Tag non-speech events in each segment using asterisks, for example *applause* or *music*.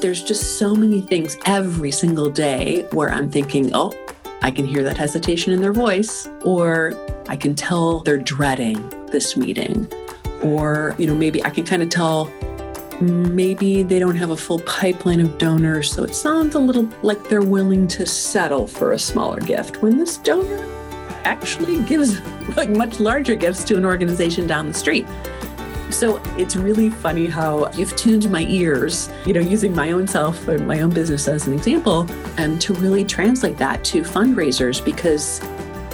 there's just so many things every single day where I'm thinking, oh, I can hear that hesitation in their voice, or I can tell they're dreading this meeting, or, you know, maybe I can kind of tell maybe they don't have a full pipeline of donors, so it sounds a little like they're willing to settle for a smaller gift when this donor actually gives *laughs* like much larger gifts to an organization down the street. So it's really funny how you've tuned my ears, you know, using my own self and my own business as an example, and to really translate that to fundraisers because,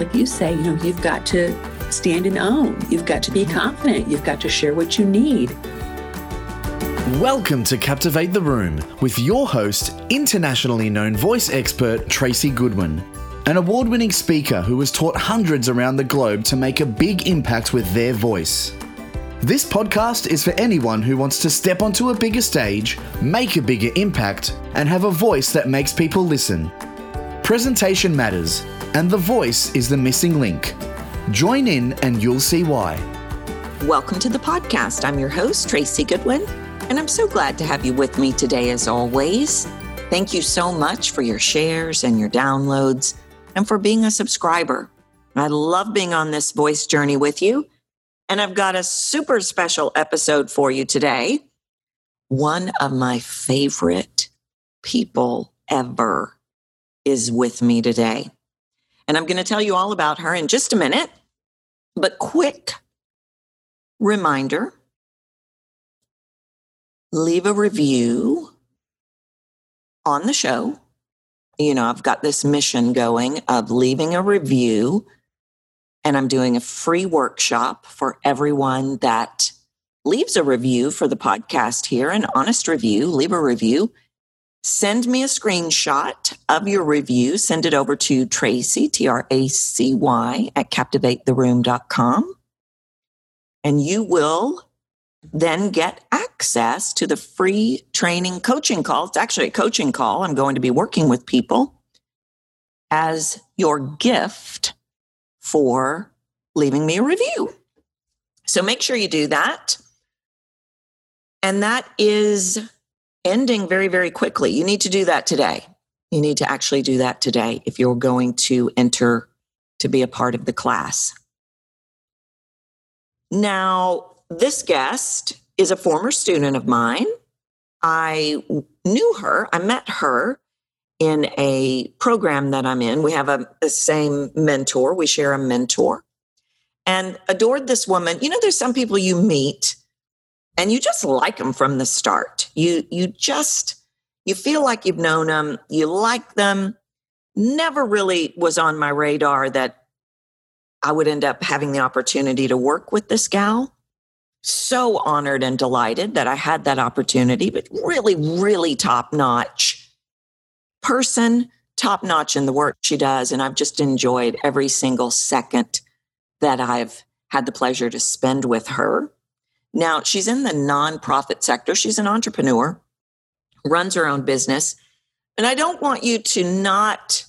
like you say, you know, you've got to stand and own, you've got to be mm-hmm. confident, you've got to share what you need. Welcome to Captivate the Room with your host, internationally known voice expert Tracy Goodwin, an award winning speaker who has taught hundreds around the globe to make a big impact with their voice. This podcast is for anyone who wants to step onto a bigger stage, make a bigger impact, and have a voice that makes people listen. Presentation matters, and the voice is the missing link. Join in and you'll see why. Welcome to the podcast. I'm your host, Tracy Goodwin, and I'm so glad to have you with me today as always. Thank you so much for your shares and your downloads and for being a subscriber. I love being on this voice journey with you and I've got a super special episode for you today. One of my favorite people ever is with me today. And I'm going to tell you all about her in just a minute. But quick reminder leave a review on the show. You know, I've got this mission going of leaving a review and I'm doing a free workshop for everyone that leaves a review for the podcast here, an honest review, leave a review. Send me a screenshot of your review. Send it over to Tracy, T R A C Y, at captivatetheroom.com. And you will then get access to the free training coaching call. It's actually a coaching call. I'm going to be working with people as your gift for leaving me a review. So make sure you do that. And that is ending very, very quickly. You need to do that today. You need to actually do that today if you're going to enter to be a part of the class. Now, this guest is a former student of mine. I knew her, I met her in a program that I'm in. We have a, the same mentor, we share a mentor, and adored this woman. You know, there's some people you meet and you just like them from the start. You, you just, you feel like you've known them, you like them. Never really was on my radar that I would end up having the opportunity to work with this gal. So honored and delighted that I had that opportunity, but really, really top notch person, top notch in the work she does. And I've just enjoyed every single second that I've had the pleasure to spend with her. Now, she's in the nonprofit sector. She's an entrepreneur, runs her own business. And I don't want you to not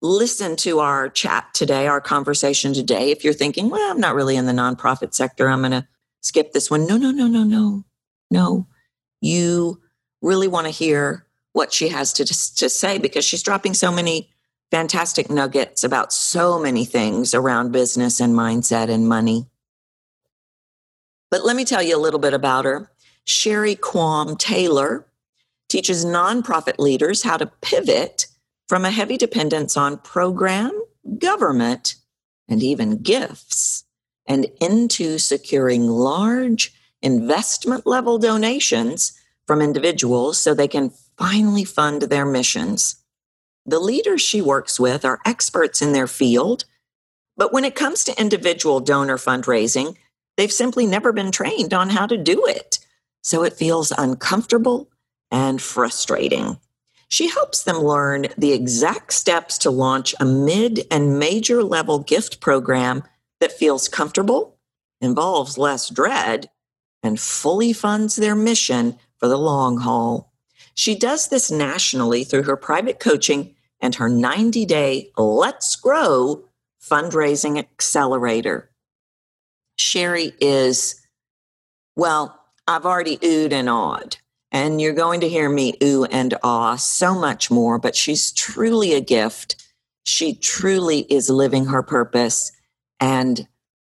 listen to our chat today, our conversation today. If you're thinking, well, I'm not really in the nonprofit sector, I'm going to skip this one. No, no, no, no, no, no. You really want to hear what she has to, to say because she's dropping so many fantastic nuggets about so many things around business and mindset and money. But let me tell you a little bit about her. Sherry Quam Taylor teaches nonprofit leaders how to pivot from a heavy dependence on program, government, and even gifts and into securing large investment level donations from individuals so they can finally fund their missions. The leaders she works with are experts in their field, but when it comes to individual donor fundraising, they've simply never been trained on how to do it. So it feels uncomfortable and frustrating. She helps them learn the exact steps to launch a mid and major level gift program that feels comfortable, involves less dread, and fully funds their mission for the long haul. She does this nationally through her private coaching and her 90 day Let's Grow fundraising accelerator. Sherry is, well, I've already oohed and awed. and you're going to hear me ooh and ah so much more, but she's truly a gift. She truly is living her purpose. And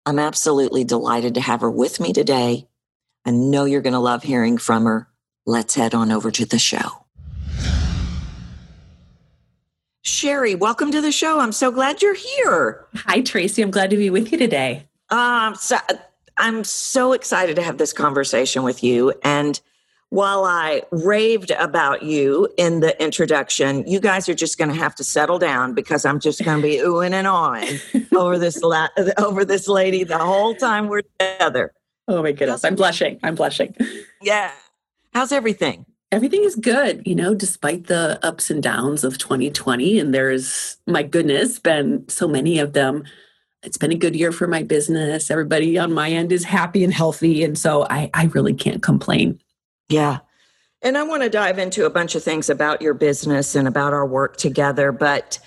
I'm absolutely delighted to have her with me today. I know you're going to love hearing from her. Let's head on over to the show. Sherry, welcome to the show. I'm so glad you're here. Hi, Tracy. I'm glad to be with you today. Um, so, I'm so excited to have this conversation with you. And while I raved about you in the introduction, you guys are just going to have to settle down because I'm just going to be *laughs* oohing and awing over this la- *laughs* over this lady the whole time we're together. Oh my goodness, I'm blushing. I'm blushing. Yeah. How's everything? Everything is good, you know, despite the ups and downs of 2020 and there's my goodness been so many of them. It's been a good year for my business. Everybody on my end is happy and healthy and so I I really can't complain. Yeah. And I want to dive into a bunch of things about your business and about our work together. But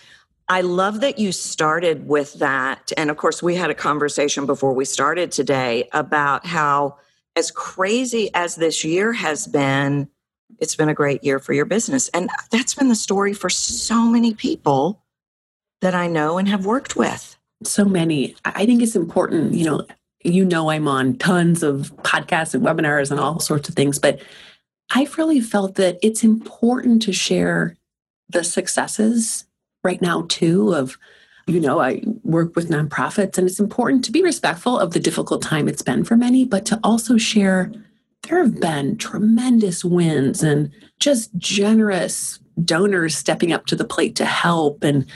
I love that you started with that. And of course, we had a conversation before we started today about how, as crazy as this year has been, it's been a great year for your business. And that's been the story for so many people that I know and have worked with. So many. I think it's important, you know, you know I'm on tons of podcasts and webinars and all sorts of things, but I've really felt that it's important to share the successes right now too of you know I work with nonprofits and it's important to be respectful of the difficult time it's been for many but to also share there have been tremendous wins and just generous donors stepping up to the plate to help and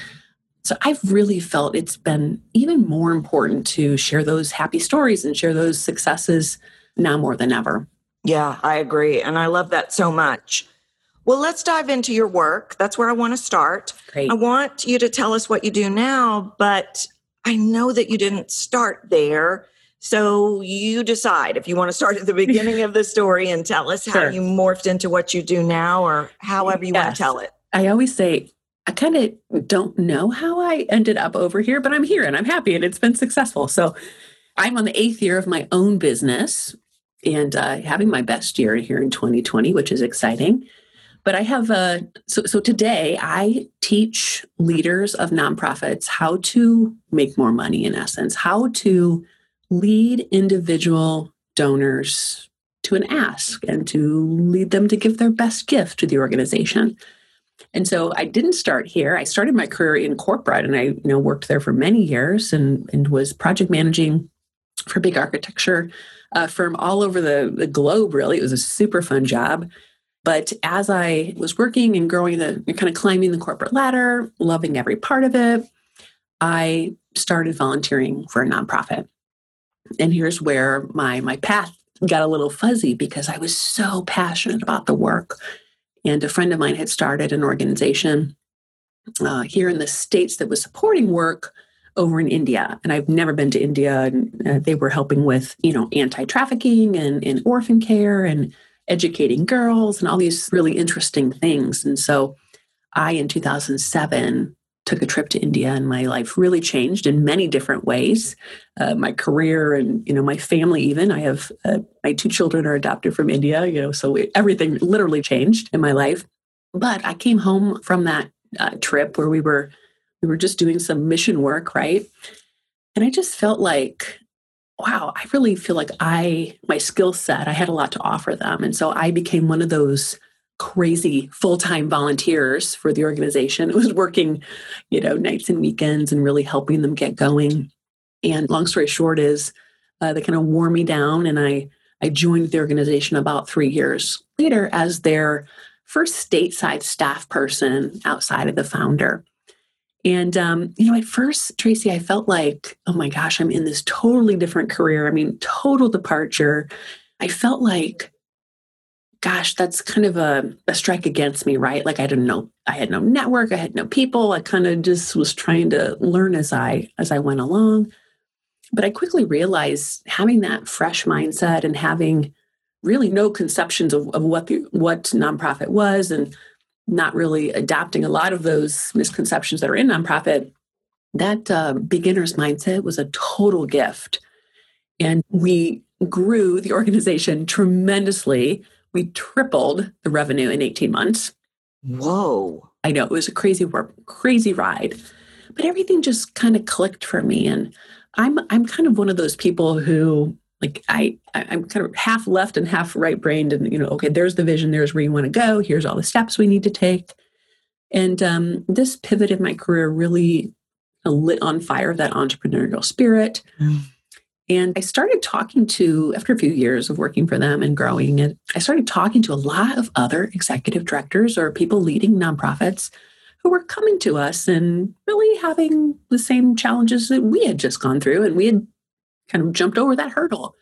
so I've really felt it's been even more important to share those happy stories and share those successes now more than ever. Yeah, I agree. And I love that so much. Well, let's dive into your work. That's where I want to start. Great. I want you to tell us what you do now, but I know that you didn't start there. So you decide if you want to start at the *laughs* beginning of the story and tell us how you morphed into what you do now or however you yes. want to tell it. I always say I kind of don't know how I ended up over here, but I'm here and I'm happy and it's been successful. So I'm on the eighth year of my own business and uh, having my best year here in 2020, which is exciting. But I have a so so today I teach leaders of nonprofits how to make more money in essence, how to lead individual donors to an ask and to lead them to give their best gift to the organization. And so I didn't start here. I started my career in corporate and I you know worked there for many years and, and was project managing for big architecture uh, firm all over the, the globe, really. It was a super fun job. But as I was working and growing the kind of climbing the corporate ladder, loving every part of it, I started volunteering for a nonprofit. And here's where my my path got a little fuzzy because I was so passionate about the work and a friend of mine had started an organization uh, here in the States that was supporting work over in India. And I've never been to India. And uh, they were helping with, you know, anti trafficking and, and orphan care and educating girls and all these really interesting things. And so I, in 2007, took a trip to India and my life really changed in many different ways. Uh, my career and you know my family even. I have uh, my two children are adopted from India. You know, so it, everything literally changed in my life. But I came home from that uh, trip where we were we were just doing some mission work, right? And I just felt like wow, I really feel like I, my skill set, I had a lot to offer them. And so I became one of those crazy full-time volunteers for the organization. *laughs* It was working, you know, nights and weekends and really helping them get going. And long story short is uh, they kind of wore me down and I I joined the organization about three years later as their first stateside staff person outside of the founder. And, um, you know, at first, Tracy, I felt like, oh my gosh, I'm in this totally different career. I mean, total departure. I felt like gosh, that's kind of a, a strike against me, right? Like I didn't know, I had no network, I had no people. I kind of just was trying to learn as I as I went along. But I quickly realized having that fresh mindset and having really no conceptions of, of what the what nonprofit was and not really adopting a lot of those misconceptions that are in nonprofit, that uh, beginner's mindset was a total gift. And we grew the organization tremendously We tripled the revenue in 18 months. Whoa. I know it was a crazy work, crazy ride, but everything just kind of clicked for me. And I'm I'm kind of one of those people who like I I'm kind of half left and half right brained, and you know, okay, there's the vision, there's where you want to go, here's all the steps we need to take. And um, this pivot in my career really lit on fire that entrepreneurial spirit. Mm. And I started talking to, after a few years of working for them and growing it, I started talking to a lot of other executive directors or people leading nonprofits who were coming to us and really having the same challenges that we had just gone through. And we had kind of jumped over that hurdle.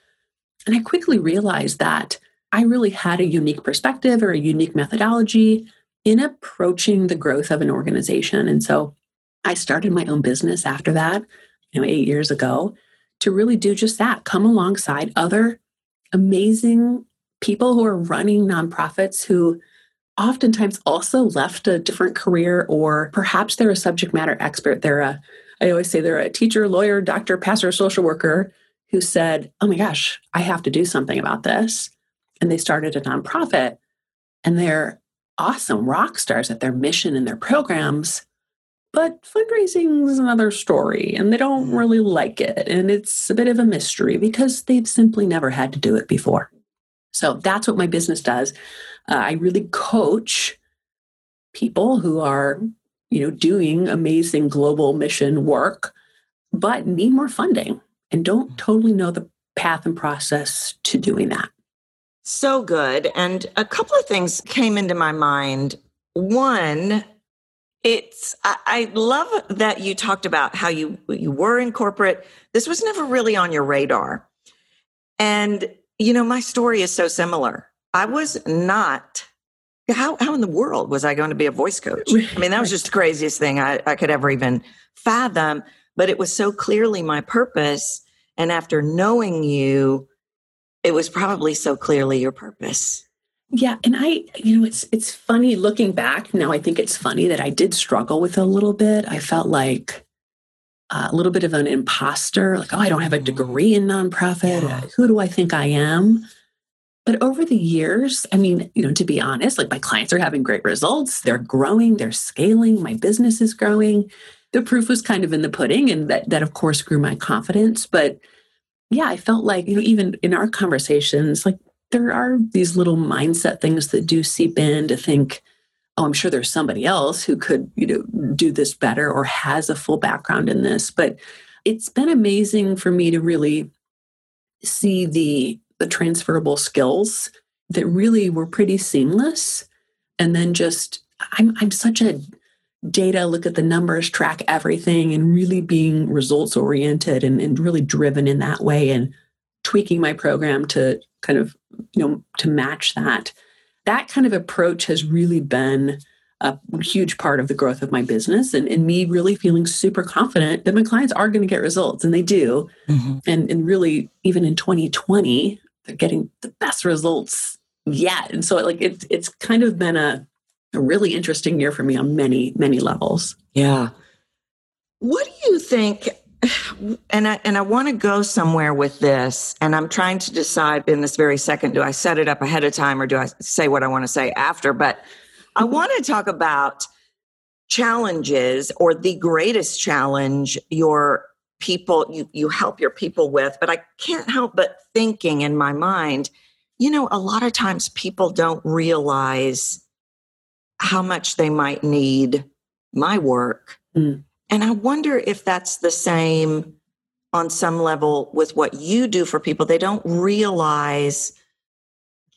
And I quickly realized that I really had a unique perspective or a unique methodology in approaching the growth of an organization. And so I started my own business after that, you know, eight years ago, to really do just that come alongside other amazing people who are running nonprofits who oftentimes also left a different career or perhaps they're a subject matter expert they're a i always say they're a teacher lawyer doctor pastor social worker who said oh my gosh i have to do something about this and they started a nonprofit and they're awesome rock stars at their mission and their programs but fundraising is another story, and they don't mm. really like it. And it's a bit of a mystery because they've simply never had to do it before. So that's what my business does. Uh, I really coach people who are, you know, doing amazing global mission work, but need more funding and don't mm. totally know the path and process to doing that. So good. And a couple of things came into my mind. One, it's I, I love that you talked about how you you were in corporate. This was never really on your radar. And you know, my story is so similar. I was not how how in the world was I going to be a voice coach? I mean, that was just the craziest thing I, I could ever even fathom. But it was so clearly my purpose. And after knowing you, it was probably so clearly your purpose. Yeah, and I, you know, it's it's funny looking back now. I think it's funny that I did struggle with a little bit. I felt like uh, a little bit of an imposter, like, oh, I don't have a mm-hmm. degree in nonprofit. Yeah. Who do I think I am? But over the years, I mean, you know, to be honest, like my clients are having great results. They're growing, they're scaling, my business is growing. The proof was kind of in the pudding, and that that of course grew my confidence. But yeah, I felt like, you know, even in our conversations, like there are these little mindset things that do seep in to think, oh, I'm sure there's somebody else who could, you know, do this better or has a full background in this. But it's been amazing for me to really see the the transferable skills that really were pretty seamless. And then just I'm I'm such a data, look at the numbers, track everything, and really being results oriented and, and really driven in that way and tweaking my program to kind of you know to match that that kind of approach has really been a huge part of the growth of my business and, and me really feeling super confident that my clients are going to get results and they do mm-hmm. and, and really even in 2020 they're getting the best results yet. And so like it's it's kind of been a, a really interesting year for me on many many levels. Yeah. What do you think and I and I want to go somewhere with this, and I'm trying to decide in this very second: do I set it up ahead of time, or do I say what I want to say after? But I want to talk about challenges or the greatest challenge your people you you help your people with. But I can't help but thinking in my mind, you know, a lot of times people don't realize how much they might need my work. Mm and I wonder if that's the same on some level with what you do for people. They don't realize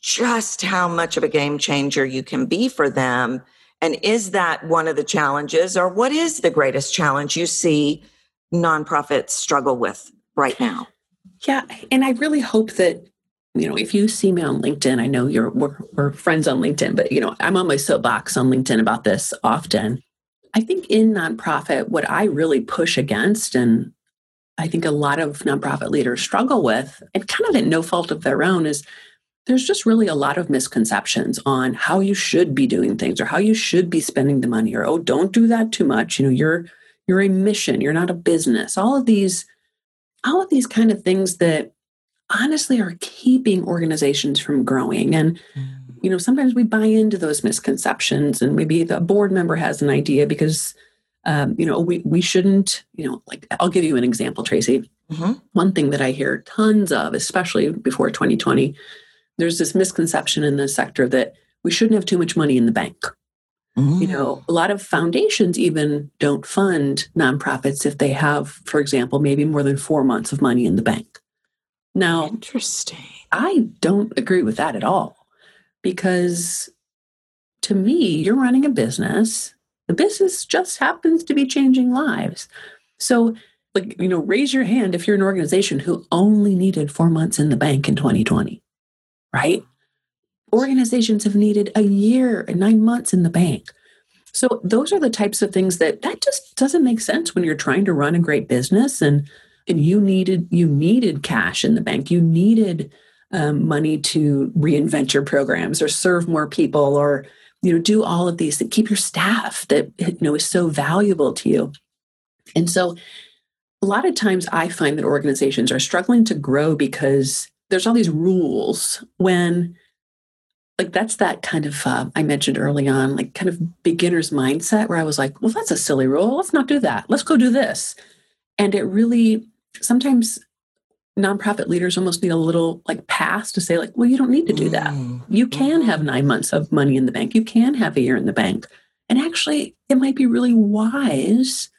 just how much of a game changer you can be for them. And is that one of the challenges, or what is the greatest challenge you see nonprofits struggle with right now? Yeah. And I really hope that, you know, if you see me on LinkedIn, I know you're, we're, we're friends on LinkedIn, but, you know, I'm on my soapbox on LinkedIn about this often. I think in nonprofit, what I really push against, and I think a lot of nonprofit leaders struggle with, and kind of at no fault of their own, is there's just really a lot of misconceptions on how you should be doing things or how you should be spending the money or oh don't do that too much you know you're you're a mission you're not a business all of these all of these kind of things that honestly are keeping organizations from growing and mm. you know, sometimes we buy into those misconceptions and maybe the board member has an idea because, um, you know, we, we shouldn't, you know, like I'll give you an example, Tracy. Mm-hmm. One thing that I hear tons of, especially before 2020, there's this misconception in the sector that we shouldn't have too much money in the bank. Mm-hmm. You know, mm. a lot of foundations even don't fund nonprofits if they have, for example, maybe more than four months of money in the bank. Now, interesting. I don't agree with that at all because to me, you're running a business. The business just happens to be changing lives. So, like, you know, raise your hand if you're an organization who only needed four months in the bank in 2020, right? Organizations have needed a year and nine months in the bank. So those are the types of things that that just doesn't make sense when you're trying to run a great business and and you needed you needed cash in the bank. You needed um, money to reinvent your programs or serve more people or you know do all of these that keep your staff that you know is so valuable to you and so a lot of times i find that organizations are struggling to grow because there's all these rules when like that's that kind of uh, i mentioned early on like kind of beginner's mindset where i was like well that's a silly rule. Let's not do that. Let's go do this. And it really sometimes nonprofit leaders almost need a little like pass to say like well you don't need to do that. Mm. you can have nine months of money in the bank. You can have a year in the bank. And actually it might be really wise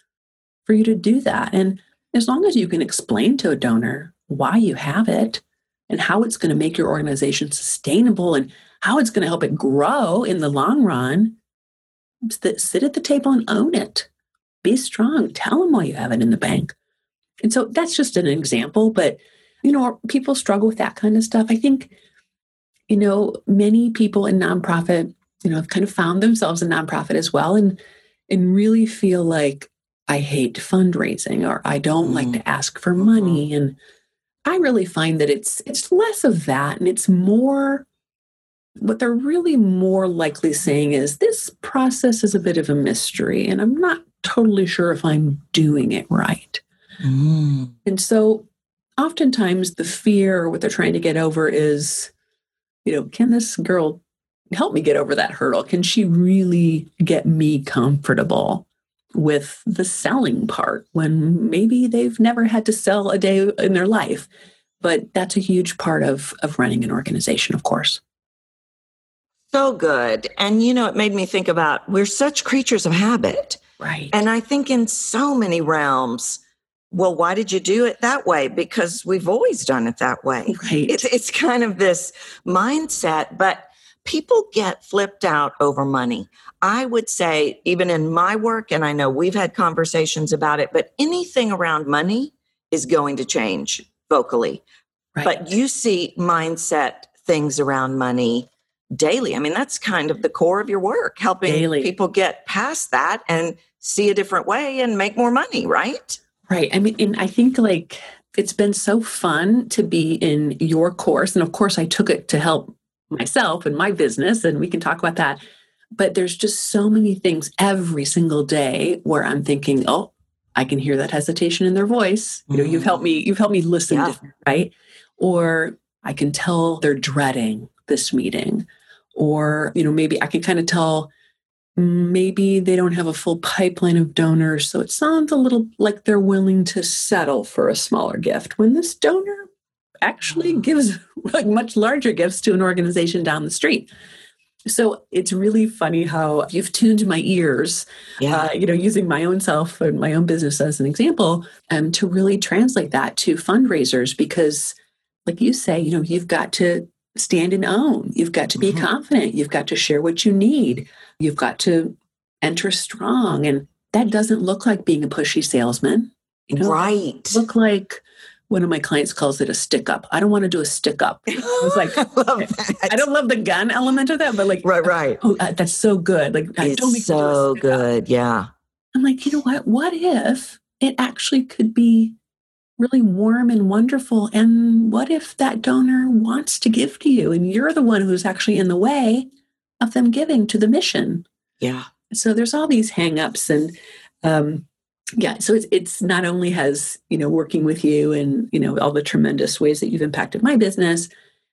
for you to do that. And as long as you can explain to a donor why you have it and how it's going to make your organization sustainable and how it's going to help it grow in the long run sit at the table and own it be strong tell them why you have it in the bank and so that's just an example, but you know, people struggle with that kind of stuff. I think, you know, many people in nonprofit, you know, have kind of found themselves in nonprofit as well and and really feel like I hate fundraising or I don't mm. like to ask for money. Mm-hmm. And I really find that it's it's less of that and it's more what they're really more likely saying is this process is a bit of a mystery and I'm not totally sure if I'm doing it right. Mm. And so oftentimes the fear or what they're trying to get over is, you know, can this girl help me get over that hurdle? Can she really get me comfortable with the selling part when maybe they've never had to sell a day in their life? But that's a huge part of, of running an organization, of course. So good. And, you know, it made me think about we're such creatures of habit. Right. And I think in so many realms, well, why did you do it that way? Because we've always done it that way. Right. It's, it's kind of this mindset, but people get flipped out over money. I would say, even in my work, and I know we've had conversations about it, but anything around money is going to change vocally. Right. But you see mindset things around money daily. I mean, that's kind of the core of your work, helping daily. people get past that and see a different way and make more money, right? Right. I mean, and I think like it's been so fun to be in your course. And of course, I took it to help myself and my business, and we can talk about that. But there's just so many things every single day where I'm thinking, oh, I can hear that hesitation in their voice. You know, you've mm. helped me, you've helped me listen yeah. right? Or I can tell they're dreading this meeting. Or, you know, maybe I can kind of tell maybe they don't have a full pipeline of donors. So it sounds a little like they're willing to settle for a smaller gift when this donor actually gives like much larger gifts to an organization down the street. So it's really funny how you've tuned my ears, yeah. uh, you know, using my own self and my own business as an example, um, to really translate that to fundraisers because, like you say, you know, you've got to stand and own. You've got to be mm-hmm. confident. You've got to share what you need. You've got to enter strong. And that doesn't look like being a pushy salesman. You know, right. Look like one of my clients calls it a stick up. I don't want to do a stick up. *laughs* I was like, I, I, don't love the gun element of that, but like, right, right. Oh, uh, that's so good. Like, it's don't make so good. Up. Yeah. I'm like, you know what? What if it actually could be really warm and wonderful. And what if that donor wants to give to you and you're the one who's actually in the way of them giving to the mission? Yeah. So there's all these hangups and um, yeah, so it's it's not only has you know working with you and you know all the tremendous ways that you've impacted my business,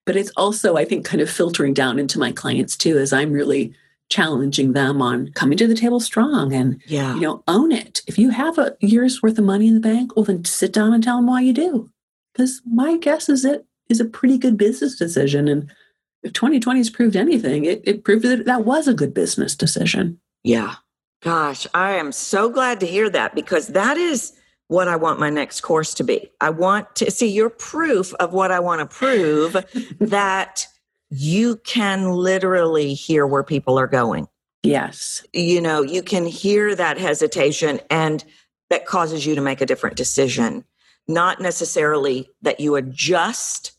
but it's also, I think, kind of filtering down into my clients too, as I'm really challenging them on coming to the table strong and Yeah. you know own it if you have a year's worth of money in the bank well then sit down and tell them why you do because my guess is it is a pretty good business decision and if 2020 has proved anything it, it proved that that was a good business decision Yeah. Gosh, I am so glad to hear that because that is what I want my next course to be. I want to see your proof of what I want to prove *laughs* that you can literally hear where people are going. yes You know, you can hear that hesitation and that causes you to make a different decision. Not necessarily that you adjust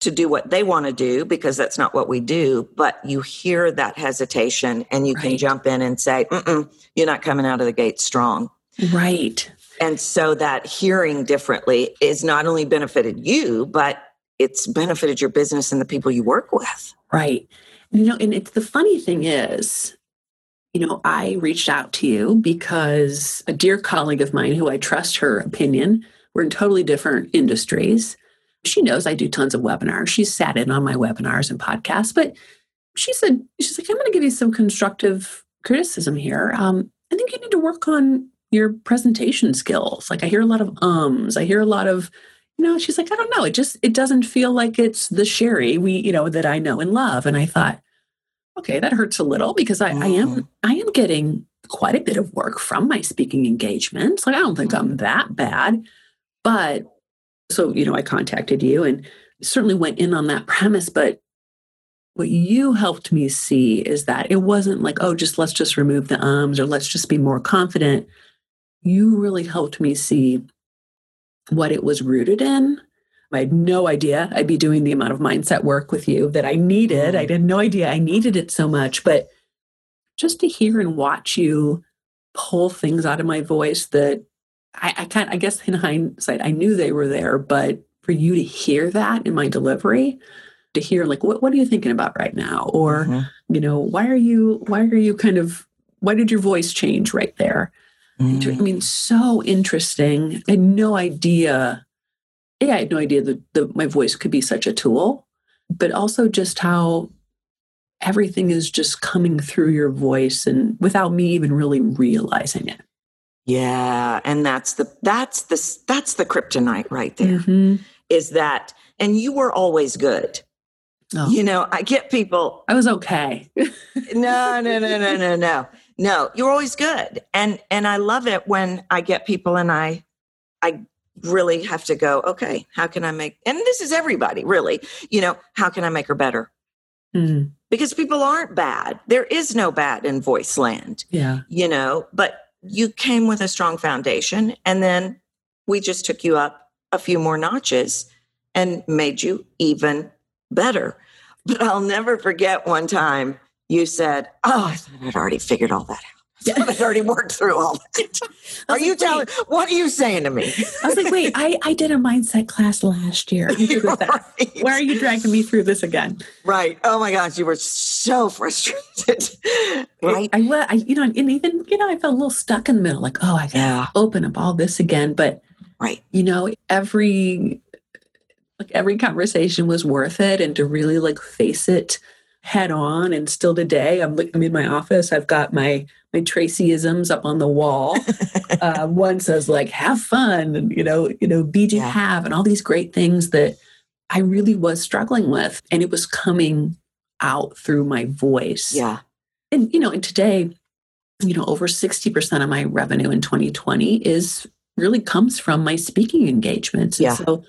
to do what they want to do because that's not what we do, but you hear that hesitation and you can jump in and say, Mm-mm, you're not coming out of the gate strong. right And so that hearing differently is not only benefited you, but it's benefited your business and the people you work with. Right. You know, and it's the funny thing is, you know, I reached out to you because a dear colleague of mine who I trust her opinion, we're in totally different industries. She knows I do tons of webinars. She's sat in on my webinars and podcasts, but she said, she's like, I'm going to give you some constructive criticism here. Um, I think you need to work on your presentation skills. Like I hear a lot of ums, I hear a lot of you know she's like i don't know. It just it doesn't feel like it's the sherry we you know that i know and love. And i thought okay that hurts a little because i, I am mm. i am getting quite a bit of work from my speaking engagements. Like i don't think i'm mm. that bad but so you know i contacted you and certainly went in on that premise but what you helped me see is that it wasn't like oh just let's just remove the ums or let's just be more confident. You really helped me see what it was rooted in. I had no idea I'd be doing the amount of mindset work with you that I needed. I had no idea I needed it so much, but just to hear and watch you pull things out of my voice that I, I kind I guess in hindsight, I knew they were there, but for you to hear that in my delivery, to hear like, what, what are you thinking about right now? Or, Mhm. you know, why are you, why are you kind of, why did your voice change right there? I Mm. mean, so interesting. I had no idea. Yeah, I had no idea that the, my voice could be such a tool, but also just how everything is just coming through your voice and without me even really realizing it. Yeah, and that's the that's the that's the kryptonite right there. Mhm. Is that and you were always good. Oh, You know, I get people I was okay. *laughs* no, no, no, no, no, no. No, you're always good. And and I love it when I get people and I I really have to go, okay, how can I make and this is everybody, really. You know, how can I make her better? Mm, Because people aren't bad. There is no bad in voice land, yeah. you know, but you came with a strong foundation and then we just took you up a few more notches and made you even better. But I'll never forget one time you said, Oh, I thought I'd already figured all that out. I thought I'd already worked through all that. *laughs* I Are was you like, telling what are you saying to me? I was like, wait, I, I did a mindset class last year. I'm good with *laughs* that. right. Why are you dragging me through this again? right. Oh my gosh, you were so *laughs* frustrated. right. I, wa- I, you know, and even, you know, I felt a little stuck in the middle, like, oh, I got Yeah. open up all this again. But, Right. you know, every, like every conversation was worth it. And to really like face it head on. And still today, I'm, I'm in my office. I've got my, my Tracyisms up on the wall. *laughs* uh, one says like, have fun and, you know, you know, be Yeah. have and all these great things that I really was struggling with. And it was coming out through my voice Yeah. and you know and today you know over 60% of my revenue in 2020 is really comes from my speaking engagements and Yeah. so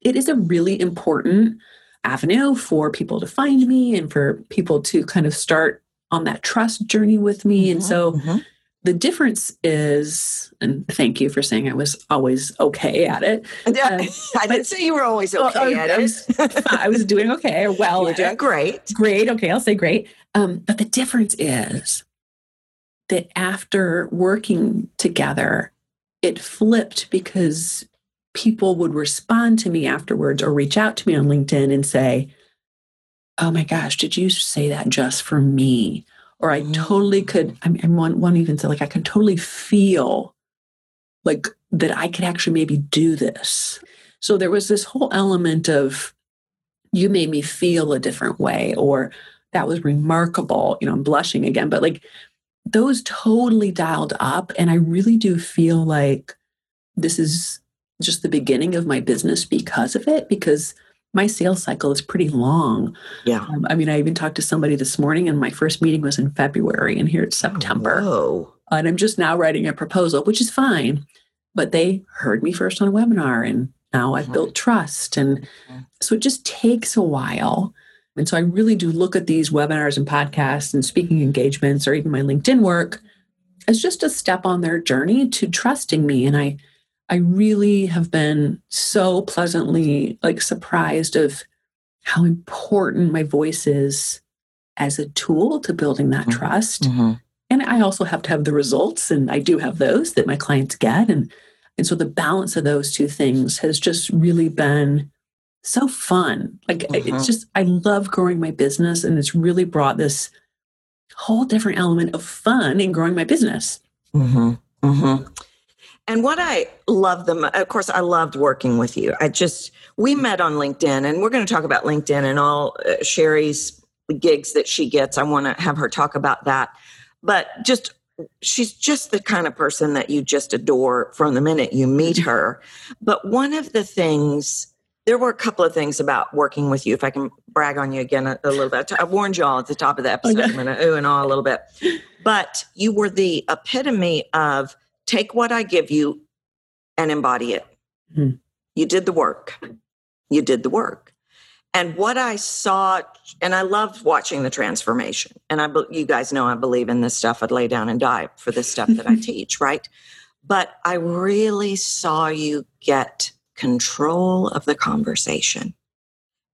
it is a really important avenue for people to find me and for people to kind of start on that trust journey with me and Mhm, so mhm. the difference is and thank you for saying i was always okay at it *laughs* Yeah, I didn't say you were always okay I, at I it. was, I was doing okay or well you were at doing it. great. Great. Okay, I'll say great. Um, but the difference is that after working together, it flipped because people would respond to me afterwards or reach out to me on LinkedIn and say, Oh my gosh, did you say that just for me? Or I mm. totally could, I mean, one, one even said, like, I can totally feel like that I could actually maybe do this. So there was this whole element of you made me feel a different way, or that was remarkable. You know, I'm blushing again, but like those totally dialed up. And I really do feel like this is just the beginning of my business because of it, because my sales cycle is pretty long. Yeah. Um, I mean, I even talked to somebody this morning, and my first meeting was in February, and here it's September. Oh, And I'm just now writing a proposal, which is fine. But they heard me first on a webinar, and now I've built trust. And Mhm. so it just takes a while. And so I really do look at these webinars and podcasts and speaking engagements or even my LinkedIn work as just a step on their journey to trusting me. And I I really have been so pleasantly like surprised of how important my voice is as a tool to building that Mhm. trust. Mhm. And I also have to have the results, and I do have those that my clients get. And and so the balance of those two things has just really been so fun. Like Mhm. it's just I love growing my business, and it's really brought this whole different element of fun in growing my business. hmm hmm And what I love them, of course, I loved working with you. I just, we met on LinkedIn and we're going to talk about LinkedIn and all uh, Sherry's gigs that she gets. I want to have her talk about that. But just, she's just the kind of person that you just adore from the minute you meet her. But one of the things, there were a couple of things about working with you. If I can brag on you again a, a little bit, I warned you all at the top of the episode. Okay. I'm going to ooh and ah a little bit. But you were the epitome of take what I give you and embody it. Hmm. You did the work. You did the work. And what I saw, and I loved watching the transformation. And I, you guys know I believe in this stuff. I'd lay down and die for this stuff that I *laughs* teach, right? But I really saw you get control of the conversation.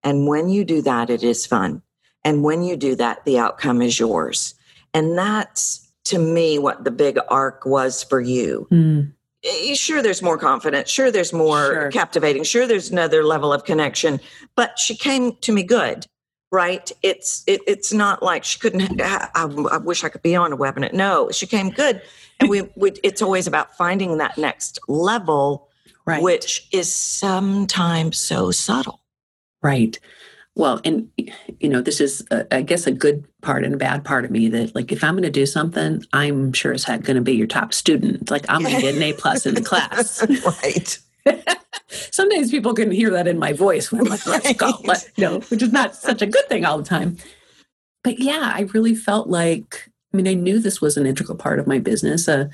And when you do that, it is fun. And when you do that, the outcome is yours. And that's to me what the big arc was for you. Mm, Eh, Sure, there's more confidence. Sure, there's more Sure. captivating. Sure, there's another level of connection. But she came to me good, right? It's it, it's not like she couldn't. I, I wish I could be on a webinar. No, she came good, and we, we. It's always about finding that next level, right. which is sometimes so subtle. Right. Well, and you know, this is, uh, I guess, a good part and a bad part of me that, like, if I'm going to do something, I'm sure as heck going to be your top student. Like, I'm going to get an A plus in the *laughs* class. right. *laughs* Sometimes people can hear that in my voice when I'm like, "Let's go," let, you know, which is not such a good thing all the time. But yeah, I really felt like, I mean, I knew this was an integral part of my business. Uh,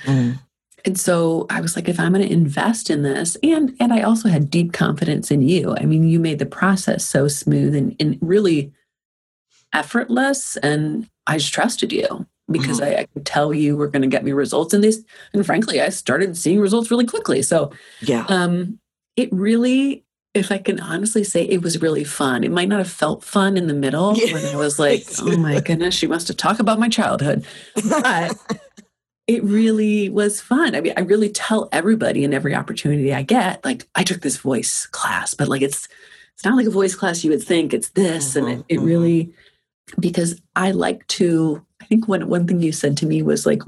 and so I was like, if I'm going to invest in this, and and I also had deep confidence in you. I mean, you made the process so smooth and, and really effortless, and I just trusted you because I, I could tell you were going to get me results. And this, and frankly, I started seeing results really quickly. So Yeah. um, it really, if I can honestly say, it was really fun. It might not have felt fun in the middle Yeah. when I was like, *laughs* oh my goodness, she wants to talk about my childhood. But *laughs* it really was fun. I mean, I really tell everybody in every opportunity I get, like, I took this voice class, but like it's it's not like a voice class you would think. It's this, and it, it mhm. really because I like to. I think one one thing you said to me was like,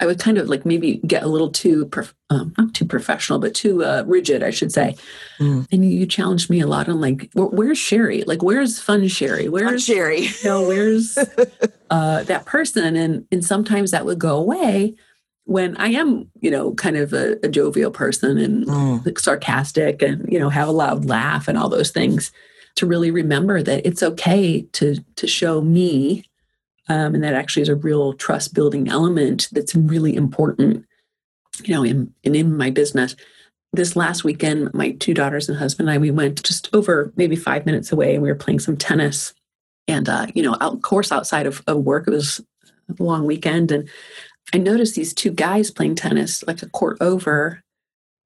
I would kind of like maybe get a little too prof- um, not too professional, but too uh, rigid, I should say. Mm. And you challenged me a lot on like, where, where's Sherry? Like, where's fun Sherry? Where's Sherry. *laughs* you know, where's uh, that person? And and sometimes that would go away when I am, you know, kind of a, a jovial person and Mm. like, sarcastic and you know have a loud laugh and all those things. To really remember that it's okay to to show me, um, and that actually is a real trust building element that's really important. You know, in and in my business. This last weekend, my two daughters and husband and I, we went just over maybe five minutes away and we were playing some tennis and uh, you know, out course outside of, of work. It was a long weekend, and I noticed these two guys playing tennis like a court over,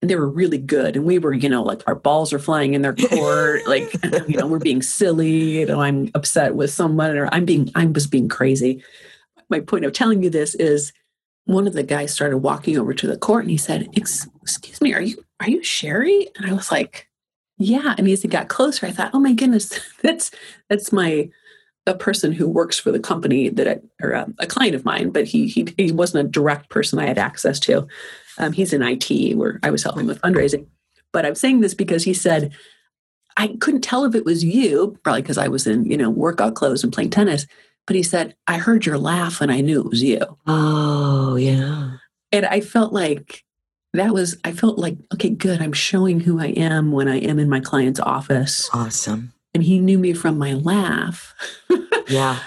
and they were really good. And we were, you know, like our balls are flying in their *laughs* court, like you know, we're being silly. You know, I'm upset with someone, or I'm being, I was being crazy. My point of telling you this is, one of the guys started walking over to the court, and he said, "Excuse me, are you are you Sherry?" And I was like, "Yeah." And as he got closer, I thought, "Oh my goodness, *laughs* that's that's my." a person who works for the company that I, or a, a client of mine, but he, he he wasn't a direct person I had access to. Um, he's in IT where I was helping with fundraising. But I'm saying this because he said, I couldn't tell if it was you, probably because I was in, you know, workout clothes and playing tennis. But he said, I heard your laugh and I knew it was you. Oh, yeah. And I felt like that was, I felt like, okay, good. I'm showing who I am when I am in my client's office. Awesome. And he knew me from my laugh. *laughs* Yeah.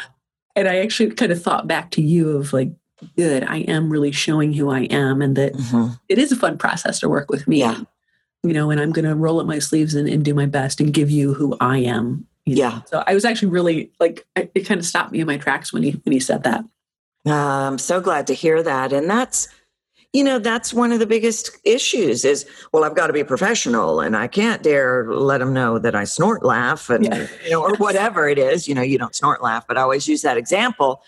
and I actually kind of thought back to you of like, good, I am really showing who I am and that Mhm. it is a fun process to work with me. Yeah. You know, and I'm going to roll up my sleeves and, and do my best and give you who I am. you know. Yeah. So I was actually really like, I- it kind of stopped me in my tracks when he, when he said that. Uh, I'm so glad to hear that. And that's, you know, that's one of the biggest issues is, well, I've got to be professional and I can't dare let them know that I snort laugh and, Yeah. you know, or *laughs* whatever it is. You know, you don't snort laugh, but I always use that example.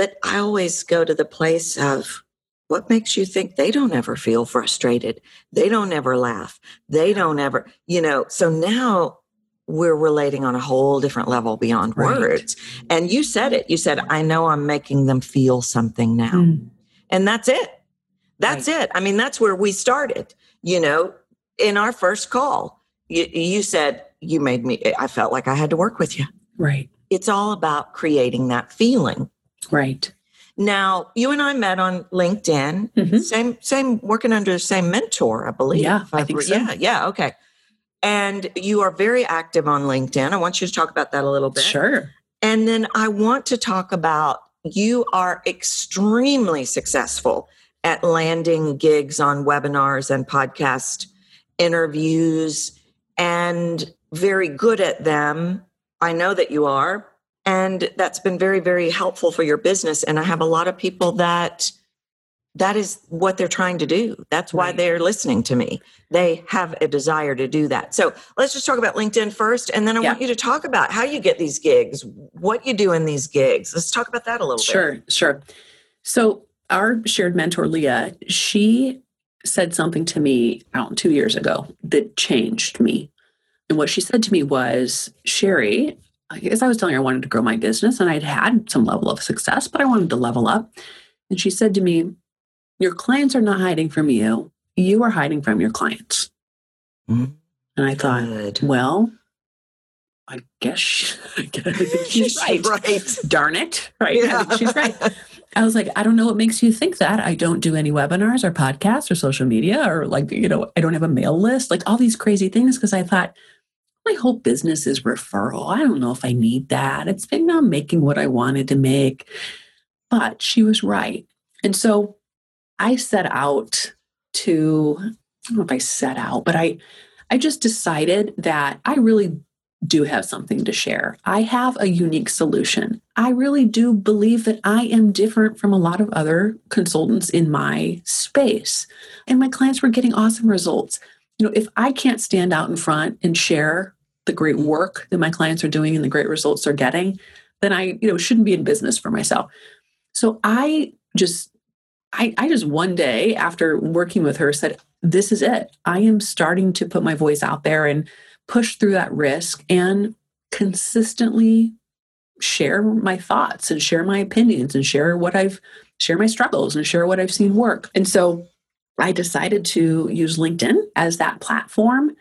But I always go to the place of what makes you think they don't ever feel frustrated? They don't ever laugh. They don't ever, you know, so now we're relating on a whole different level beyond Right. words. And you said it. You said, I know I'm making them feel something now. Mm. And that's it. That's it. I mean, that's where we started. You know, in our first call, you, you said, You made me, I felt like I had to work with you. Right. It's all about creating that feeling. Right. Now, you and I met on LinkedIn, Mhm. same, same, working under the same mentor, I believe. Yeah, I think so. Yeah, yeah, okay. And you are very active on LinkedIn. I want you to talk about that a little bit. Sure. And then I want to talk about you are extremely successful at landing gigs on webinars and podcast interviews and very good at them. I know that you are. And that's been very, very helpful for your business. And I have a lot of people that that is what they're trying to do. That's why Right. they're listening to me. They have a desire to do that. So let's just talk about LinkedIn first. And then I Yeah. want you to talk about how you get these gigs, what you do in these gigs. Let's talk about that a little bit. Sure, sure. So our shared mentor, Leah, she said something to me out two years ago that changed me. And what she said to me was, Sherry, I guess I was telling her I wanted to grow my business and I'd had some level of success, but I wanted to level up. And she said to me, Your clients are not hiding from you. You are hiding from your clients. Mhm. And I thought, Good. well, I guess she, *laughs* I guess *laughs* she's right. right. Darn it. Right. I think she's right. *laughs* I was like, I don't know what makes you think that. I don't do any webinars or podcasts or social media or like, you know, I don't have a mail list, like all these crazy things. Cause I thought my whole business is referral. I don't know if I need that. It's been not making what I wanted to make. But she was right. And so I set out to, I don't know if I set out, but I, I just decided that I really do have something to share. I have a unique solution. I really do believe that I am different from a lot of other consultants in my space. And my clients were getting awesome results. You know, if I can't stand out in front and share the great work that my clients are doing and the great results they're getting, then I, you know, shouldn't be in business for myself. So I just I, I just one day after working with her said, This is it. I am starting to put my voice out there and push through that risk and consistently share my thoughts and share my opinions and share what I've share my struggles and share what I've seen work. And so I decided to use LinkedIn as that platform.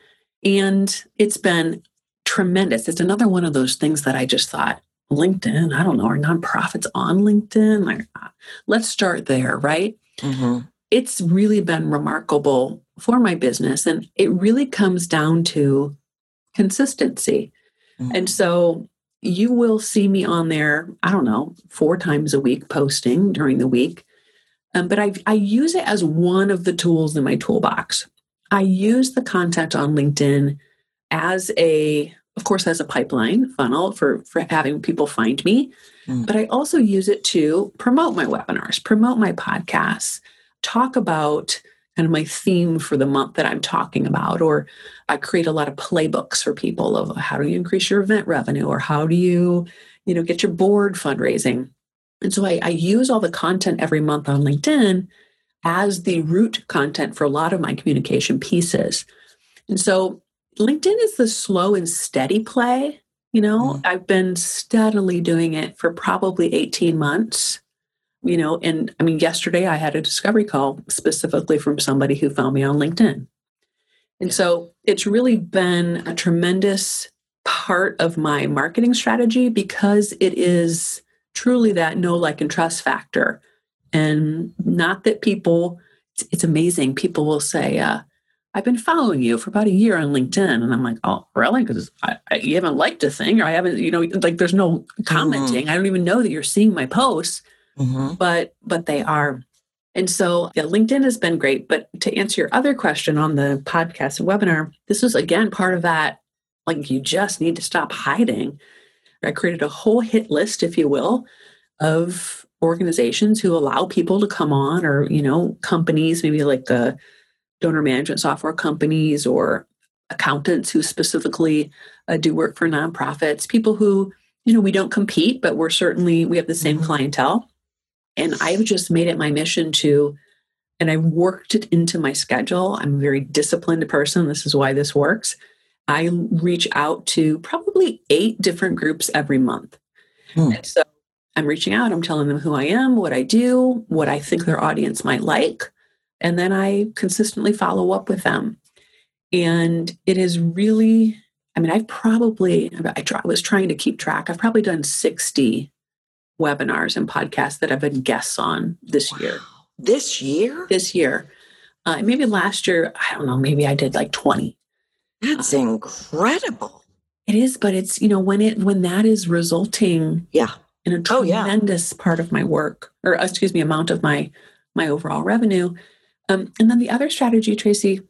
And it's been tremendous. It's another one of those things that I just thought, LinkedIn, I don't know, are nonprofits on LinkedIn? Like, uh, let's start there, right? Mhm. It's really been remarkable for my business. And it really comes down to consistency. Mhm. And so you will see me on there, I don't know, four times a week posting during the week. Um, but I, I use it as one of the tools in my toolbox. I use the content on LinkedIn as a, of course, as a pipeline funnel for, for having people find me. Mm. But I also use it to promote my webinars, promote my podcasts, talk about kind of my theme for the month that I'm talking about, or I create a lot of playbooks for people of how do you increase your event revenue or how do you, you know, get your board fundraising. And so I, I use all the content every month on LinkedIn as the root content for a lot of my communication pieces. And so LinkedIn is the slow and steady play. You know, Mm. I've been steadily doing it for probably 18 months. You know, and I mean, yesterday I had a discovery call specifically from somebody who found me on LinkedIn. And so it's really been a tremendous part of my marketing strategy because it is truly that know, like, and trust factor. And not that people, it's, it's amazing. People will say, uh, I've been following you for about a year on LinkedIn. And I'm like, oh, really? Because you haven't liked a thing or I haven't, you know, like there's no commenting. Mm-hmm. I don't even know that you're seeing my posts, mm-hmm. but, but they are. And so yeah, LinkedIn has been great. But to answer your other question on the podcast and webinar, this is again part of that. Like you just need to stop hiding. I created a whole hit list, if you will, of organizations who allow people to come on or, you know, companies, maybe like the donor management software companies or accountants who specifically uh, do work for nonprofits, people who, you know, we don't compete, but we're certainly, we have the same mm-hmm. clientele. And I've just made it my mission to, and I've worked it into my schedule. I'm a very disciplined person. This is why this works. I reach out to probably eight different groups every month. Hmm. And so I'm reaching out, I'm telling them who I am, what I do, what I think their audience might like. And then I consistently follow up with them. And it is really, I mean, I've probably, I, try, was trying to keep track. I've probably done 60 webinars and podcasts that I've been guests on this wow. year. This year? This year. Uh, maybe last year, I don't know, maybe I did like 20. That's incredible. It is, but it's, you know, when it, when that is resulting yeah. in a tremendous oh, yeah. part of my work or excuse me, amount of my, my overall revenue, um, and then the other strategy, Tracy,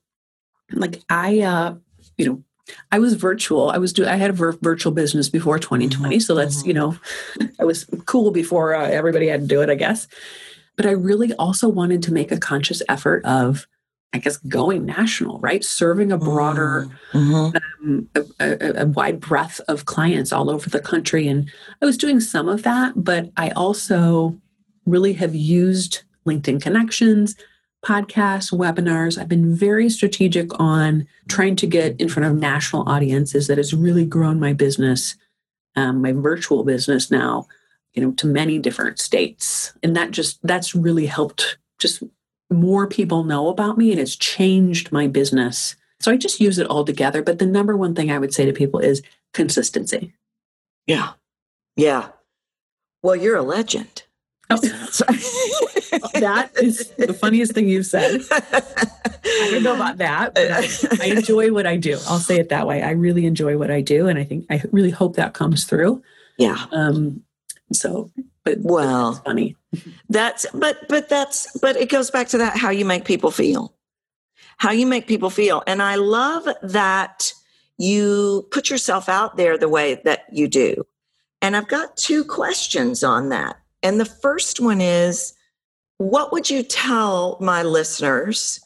like I, uh, you know, I was virtual. I was doing. I had a vir- virtual business before 2020, mm-hmm. so that's you mm-hmm. know, I was cool before uh, everybody had to do it, I guess. But I really also wanted to make a conscious effort of, I guess, going national, right? Serving a broader, mm-hmm. um, a, a, a wide breadth of clients all over the country, and I was doing some of that. But I also really have used LinkedIn connections podcasts, webinars. I've been very strategic on trying to get in front of national audiences that has really grown my business, um, my virtual business now, you know, to many different states. And that just, that's really helped just more people know about me and it's changed my business. So I just use it all together. But the number one thing I would say to people is consistency. Yeah. Yeah. Well, you're a legend. Oh. *laughs* that is the funniest thing you've said. I don't know about that, but I, I, enjoy what I do. I'll say it that way. I really enjoy what I do, and I think I really hope that comes through. Yeah. Um. So, but well, that's funny. That's but but that's but it goes back to that how you make people feel, how you make people feel, and I love that you put yourself out there the way that you do. And I've got two questions on that. And the first one is what would you tell my listeners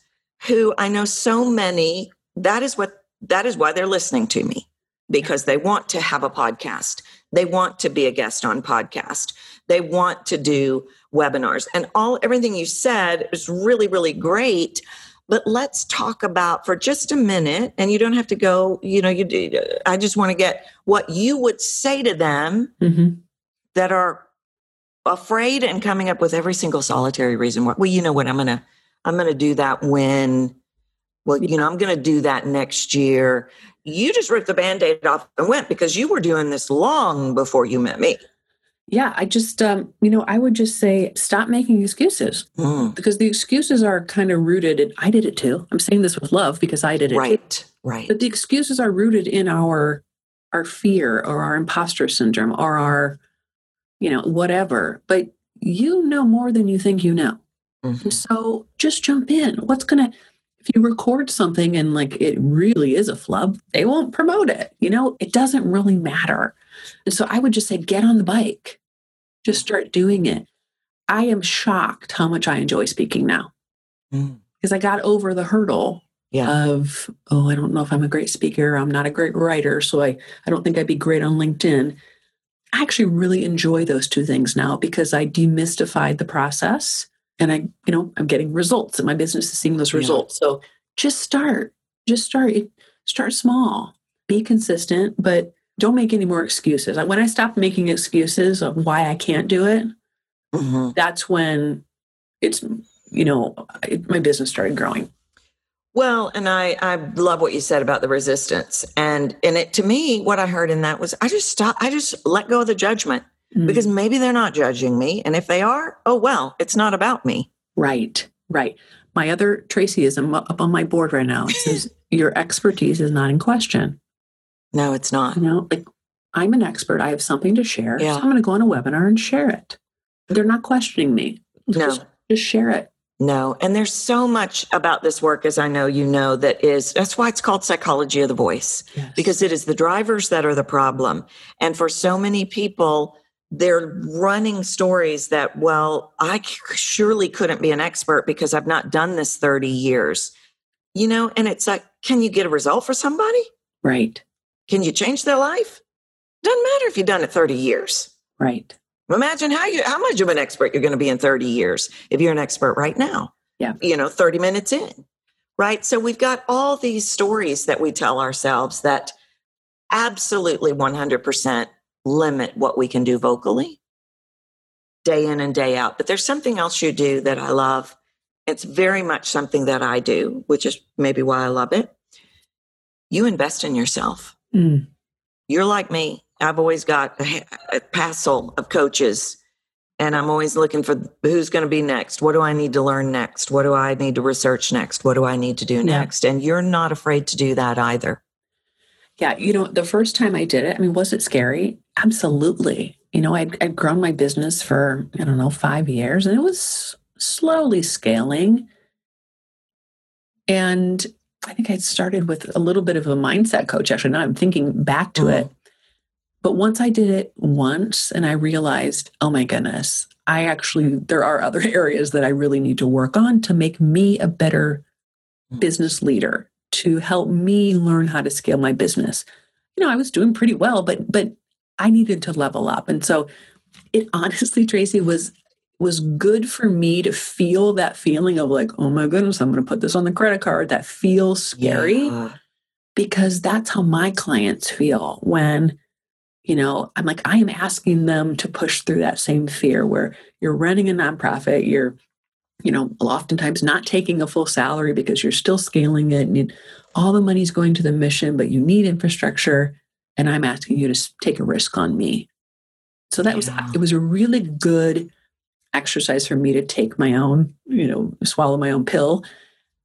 who I know so many that is what that is why they're listening to me because they want to have a podcast. They want to be a guest on podcast. They want to do webinars. And all everything you said is really really great. But let's talk about for just a minute and you don't have to go, you know, you I just want to get what you would say to them mm-hmm. that are afraid and coming up with every single solitary reason why well you know what i'm gonna i'm gonna do that when well you know i'm gonna do that next year you just ripped the band-aid off and went because you were doing this long before you met me yeah i just um you know i would just say stop making excuses mm. because the excuses are kind of rooted and i did it too i'm saying this with love because i did it right too. right but the excuses are rooted in our our fear or our imposter syndrome or our you know, whatever. But you know more than you think you know. Mm-hmm. So just jump in. What's going to, if you record something and like it really is a flub, they won't promote it. You know, it doesn't really matter. And so I would just say, get on the bike, just start doing it. I am shocked how much I enjoy speaking now mm. because I got over the hurdle yeah. of, oh, I don't know if I'm a great speaker. I'm not a great writer. So I, I don't think I'd be great on LinkedIn. I actually really enjoy those two things now because I demystified the process and I, you know, I'm getting results and my business is seeing those results. Yeah. So just start, just start, start small, be consistent, but don't make any more excuses. When I stopped making excuses of why I can't do it, mm-hmm. that's when it's, you know, it, my business started growing. Well, and I, I love what you said about the resistance. And and it to me, what I heard in that was I just stop I just let go of the judgment Mm. because maybe they're not judging me. And if they are, oh well, it's not about me. Right, right. My other Tracy is up on my board right now. It says *laughs* your expertise is not in question. No, it's not. You know, like I'm an expert. I have something to share. Yeah. So I'm going to go on a webinar and share it. They're not questioning me. No. Just, just share it. No. And there's so much about this work, as I know you know, that is that's why it's called psychology of the voice. Yes. because it is the drivers that are the problem. And for so many people, they're running stories that, well, I surely couldn't be an expert because I've not done this 30 years. You know, and it's like, can you get a result for somebody? right, Can you change their life? Doesn't matter if you've done it 30 years. right. Imagine how you how much of an expert you're going to be in 30 years if you're an expert right now. Yeah. You know, 30 minutes in. Right? So we've got all these stories that we tell ourselves that absolutely 100% limit what we can do vocally day in and day out. But there's something else you do that I love. It's very much something that I do, which is maybe why I love it. You invest in yourself Mm. you're like me. I've always got a, a passel of coaches, and I'm always looking for who's going to be next. What do I need to learn next? What do I need to research next? What do I need to do Yeah. next? And you're not afraid to do that either. Yeah, you know, the first time I did it, I mean, was it scary? Absolutely. You know, I'd, I'd grown my business for, I don't know, five years, and it was slowly scaling. And I think I started with a little bit of a mindset coach. Actually, now I'm thinking back to it. But once I did it once and I realized, oh my goodness, I actually, there are other *laughs* areas that I really need to work on to make me a better Mm. business leader, to help me learn how to scale my business. You know, I was doing pretty well, but but I needed to level up. And so it *laughs* honestly, Tracy, was was good for me to feel that feeling of like, oh my goodness, I'm gonna put this on the credit card. That feels scary Yeah. because that's how my clients feel when you know i'm like i am asking them to push through that same fear where you're running a nonprofit you're you know oftentimes not taking a full salary because you're still scaling it and all the money's going to the mission but you need infrastructure and i'm asking you to take a risk on me so that was it was a really good exercise for me to take my own you know swallow my own pill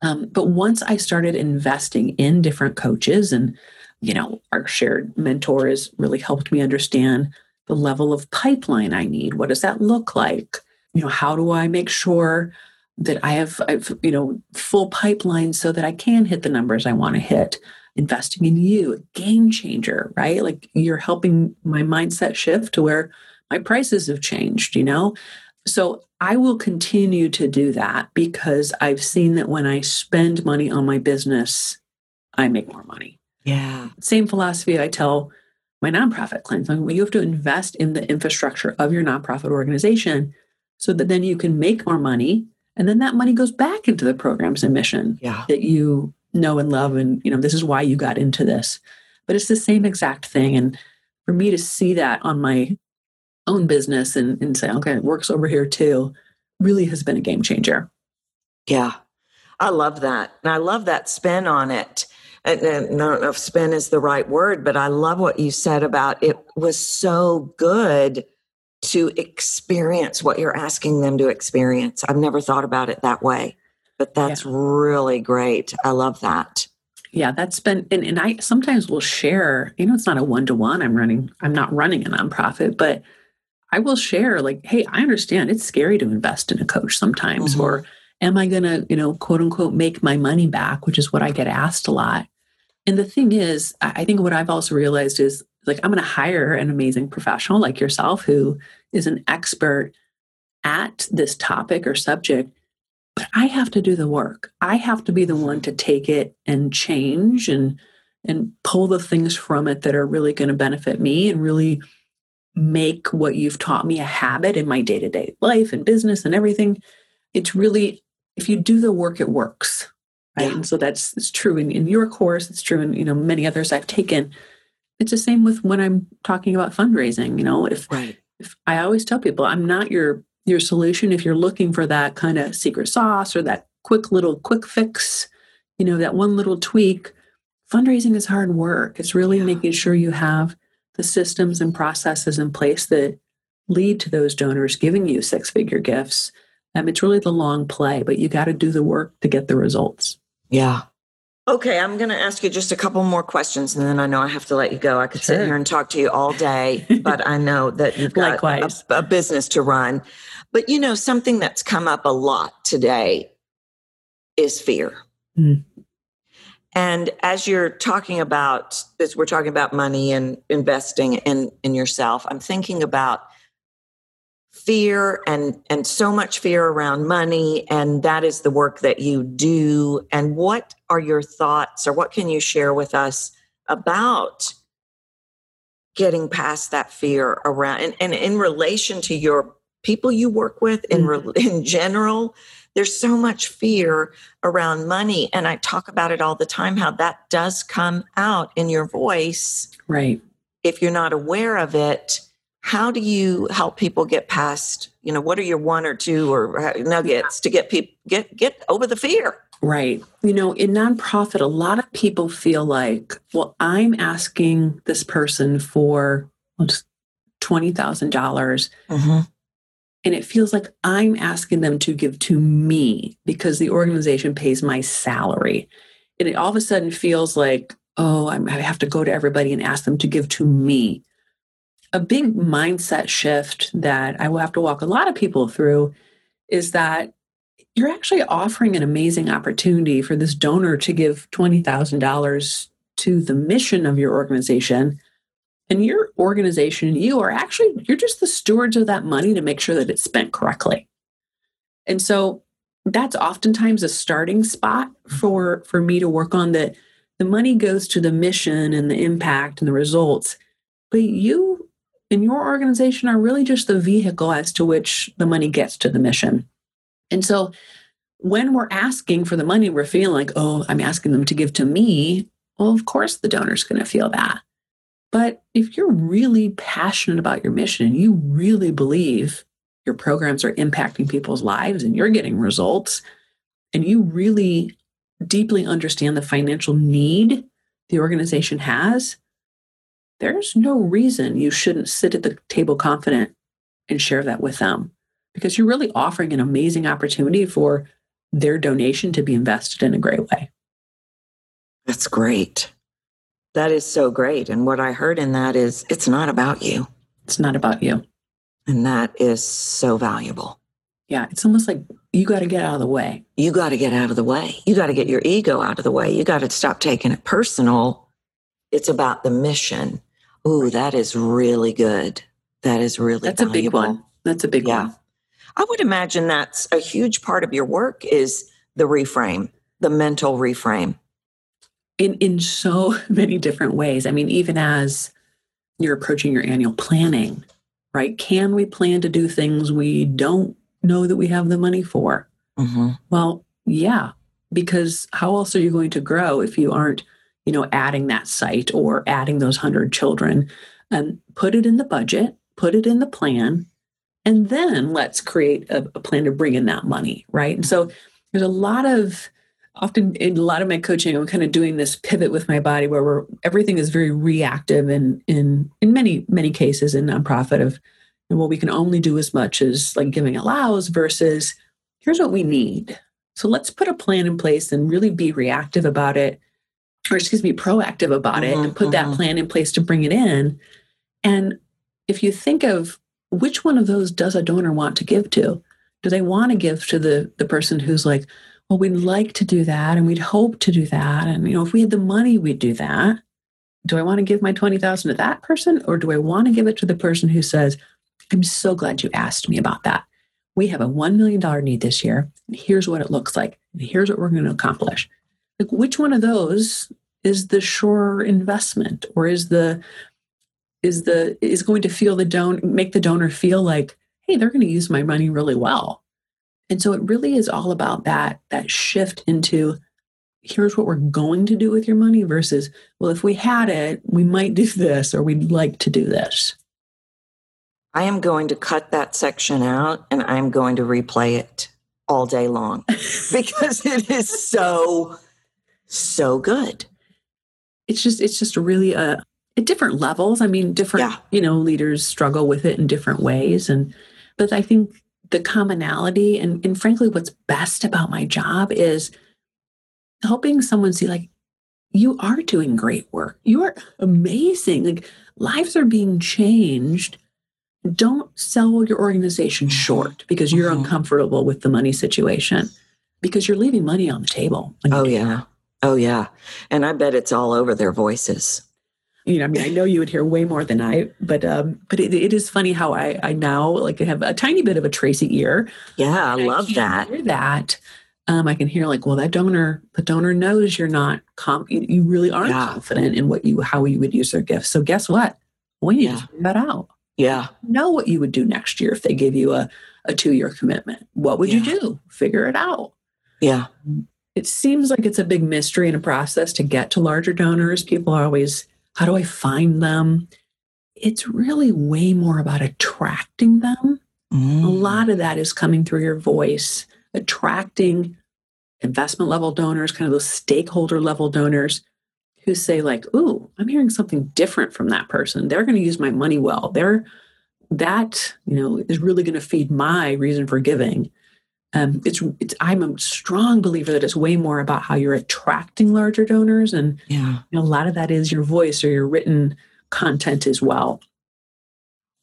um, but once I started investing in different coaches, and you know, our shared mentor has really helped me understand the level of pipeline I need. What does that look like? You know, how do I make sure that I have, I've, you know, full pipeline so that I can hit the numbers I want to hit? Investing in you, a game changer, right? Like you're helping my mindset shift to where my prices have changed, you know? So I will continue to do that because I've seen that when I spend money on my business, I make more money. Yeah. Same philosophy I tell my nonprofit clients. Like, well, you have to invest in the infrastructure of your nonprofit organization so that then you can make more money. And then that money goes back into the programs and mission Yeah. that you know and love. And, you know, this is why you got into this. But it's the same exact thing. And for me to see that on my own business and, and say, okay, it works over here too, really has been a game changer. Yeah. I love that. And I love that spin on it. And, and I don't know if spin is the right word, but I love what you said about it was so good to experience what you're asking them to experience. I've never thought about it that way, but that's really great. I love that. Yeah, that's been and, and I sometimes will share, you know, it's not a one-to-one. I'm running, I'm not running a nonprofit, but I will share like, hey, I understand it's scary to invest in a coach sometimes, Mhm. or am I gonna, you know, quote unquote, make my money back, which is what I get asked a lot. And the thing is, I think what I've also realized is like I'm gonna hire an amazing professional like yourself who is an expert at this topic or subject but I have to do the work. I have to be the one to take it and change and and pull the things from it that are really going to benefit me and really make what you've taught me a habit in my day-to-day life and business and everything. It's really if you do the work, it works. Right. Yeah. And so that's it's true in, in your course, it's true in you know many others I've taken. It's the same with when I'm talking about fundraising. You know, if Right. if I always tell people I'm not your your solution if you're looking for that kind of secret sauce or that quick little quick fix. you know, that one little tweak, fundraising is hard work. It's really yeah. making sure you have the systems and processes in place that lead to those donors giving you six figure gifts. Um, it's really the long play, but you got to do the work to get the results. Yeah. Okay, I'm going to ask you just a couple more questions and then I know I have to let you go. I could sure. sit here and talk to you all day, but I know that you've got a, a, business to run. But you know, something that's come up a lot today is fear. Mm. And as you're talking about, as we're talking about money and investing in, in yourself, I'm thinking about fear and and so much fear around money and that is the work that you do. And what are your thoughts or what can you share with us about getting past that fear around and, and in relation to your people you work with in mm-hmm. in general? There's so much fear around money and i talk about it all the time how that does come out in your voice. Right. If you're not aware of it how do you help people get past you know what are your one or two or nuggets to get people get get over the fear? Right. You know in nonprofit a lot of people feel like well i'm asking this person for well, just $20000 mm-hmm. and it feels like i'm asking them to give to me because the organization pays my salary. And it all of a sudden feels like oh i have to go to everybody and ask them to give to me a big mindset shift that I will have to walk a lot of people through is that you're actually offering an amazing opportunity for this donor to give $20,000 to the mission of your organization. And your organization, you are actually, you're just the stewards of that money to make sure that it's spent correctly. And so that's oftentimes a starting spot for, for me to work on that the money goes to the mission and the impact and the results, but you in your organization are really just the vehicle as to which the money gets to the mission. And so when we're asking for the money, we're feeling like, oh, I'm asking them to give to me. Well, of course, the donor's going to feel that. But if you're really passionate about your mission and you really believe your programs are impacting people's lives and you're getting results, and you really deeply understand the financial need the organization has, there's no reason you shouldn't sit at the table confident and share that with them because you're really offering an amazing opportunity for their donation to be invested in a great way. That's great. That is so great. And what I heard in that is it's not about you. It's not about you. And that is so valuable. Yeah, it's almost like you got to get out of the way. You got to get out of the way. You got to get your ego out of the way. You got to stop taking it personal. It's about the mission Ooh, that is really good. That is really That's valuable. a big one. That's a big yeah. one. I would imagine that's a huge part of your work is the reframe, the mental reframe. In in so *laughs* many different ways. I mean, even as you're approaching your annual planning, right? Can we plan to do things we don't know that we have the money for? Mm-hmm. Well, yeah, because how else are you going to grow if you aren't you know, adding that site or adding those 100 children. And put it in the budget, put it in the plan, and then let's create a, a plan to bring in that money, right? And so there's a lot of often in a lot of my coaching, I'm kind of doing this pivot with my body where we're everything is very reactive and in in many, many cases in nonprofit of and what we can only do as much as like giving allows versus here's what we need. So let's put a plan in place and really be reactive about it or excuse me, proactive about it mm-hmm, and put mm-hmm. that plan in place to bring it in. And if you think of which one of those does a donor want to give to? Do they want to give to the the person who's like, well, we'd like to do that and we'd hope to do that. And you know, if we had the money, we'd do that. Do I want to give my 20,000 to that person or do I want to give it to the person who says, I'm so glad you asked me about that. We have a $1 million need this year. And here's what it looks like. And here's what we're going to accomplish. Like, which one of those is the sure investment, or is the is the is going to feel the don make the donor feel like, hey, they're going to use my money really well. And so it really is all about that that shift into here's what we're going to do with your money versus well if we had it we might do this or we'd like to do this i am going to cut that section out and i'm going to replay it all day long *laughs* because it is so so good. It's just it's just really a at different levels. I mean, different Yeah. you know leaders struggle with it in different ways, and but I think the commonality and and frankly, what's best about my job is helping someone see like you are doing great work. You are amazing. Like lives are being changed. Don't sell your organization short because you're Mhm. uncomfortable with the money situation because you're leaving money on the table. Oh yeah. Oh yeah. And I bet it's all over their voices. you know, I mean, I know you would hear way more than I, but um, but it, it is funny how I I now like have a tiny bit of a Tracy ear. Yeah, I love can that. Hear that. Um, I can hear like, well, that donor, the donor knows you're not comp, you, you really aren't Yeah. confident in what you how you would use their gifts. So guess what? We need Yeah. to figure that out. Yeah. Know what you would do next year if they gave you a a two year commitment. What would you do? Figure it out. Yeah. It seems like it's a big mystery and a process to get to larger donors. People are always, how do I find them? It's really way more about attracting them. A Mm. lot of that is coming through your voice, attracting investment level donors, kind of those stakeholder level donors who say, like, ooh, I'm hearing something different from that person. They're going to use my money well. They're that, you know, is really going to feed my reason for giving. Um, it's, it's I'm a strong believer that it's way more about how you're attracting larger donors, and Yeah. you know, a lot of that is your voice or your written content as well.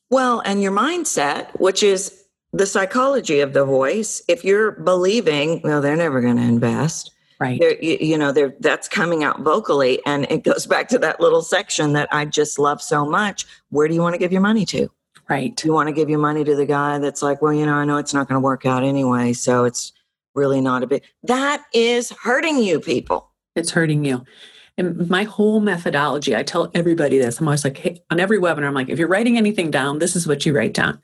Well, and your mindset, which is the psychology of the voice, if you're believing, well, they're never going to invest. Right. They're, you, you know, they're, that's coming out vocally. And it goes *laughs* back to that little section that I just love so much. Where do you want to give your money to? Right. You want to give your money to the guy that's like, well, you know, I know it's not going to work out anyway. So it's really not a big, that is hurting you people. It's hurting you. And my whole methodology, I tell everybody this. I'm always like, hey, on every webinar, I'm like, if you're writing anything down, this is what you write down.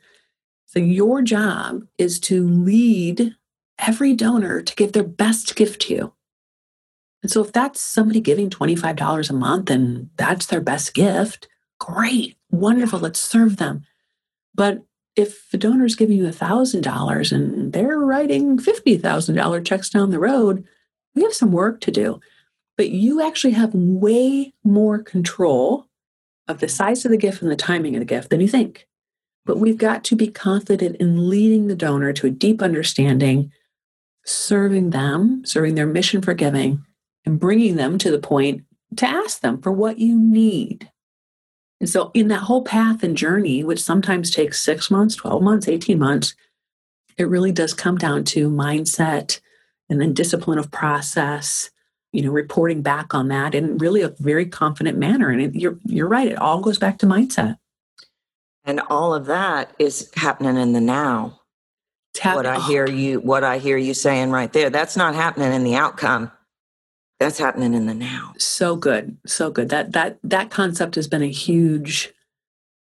So your job is to lead every donor to give their best gift to you. And so if that's somebody giving $25 a month and that's their best gift, great, wonderful, let's serve them. But if the donor's giving you $1,000 and they're writing $50,000 checks down the road, we have some work to do. But you actually have way more control of the size of the gift and the timing of the gift than you think. But we've got to be confident in leading the donor to a deep understanding, serving them, serving their mission for giving, and bringing them to the point to ask them for what you need. And so, in that whole path and journey, which sometimes takes six months, 12 months, 18 months, it really does come down to mindset and then discipline of process, you know, reporting back on that in really a very confident manner. And it, you're, you're right, it all goes back to mindset. And all of that is happening in the now. Tap- what I hear you what I hear you saying right there. That's not happening in the outcome. That's happening in the now. so good so good that that that concept has been a huge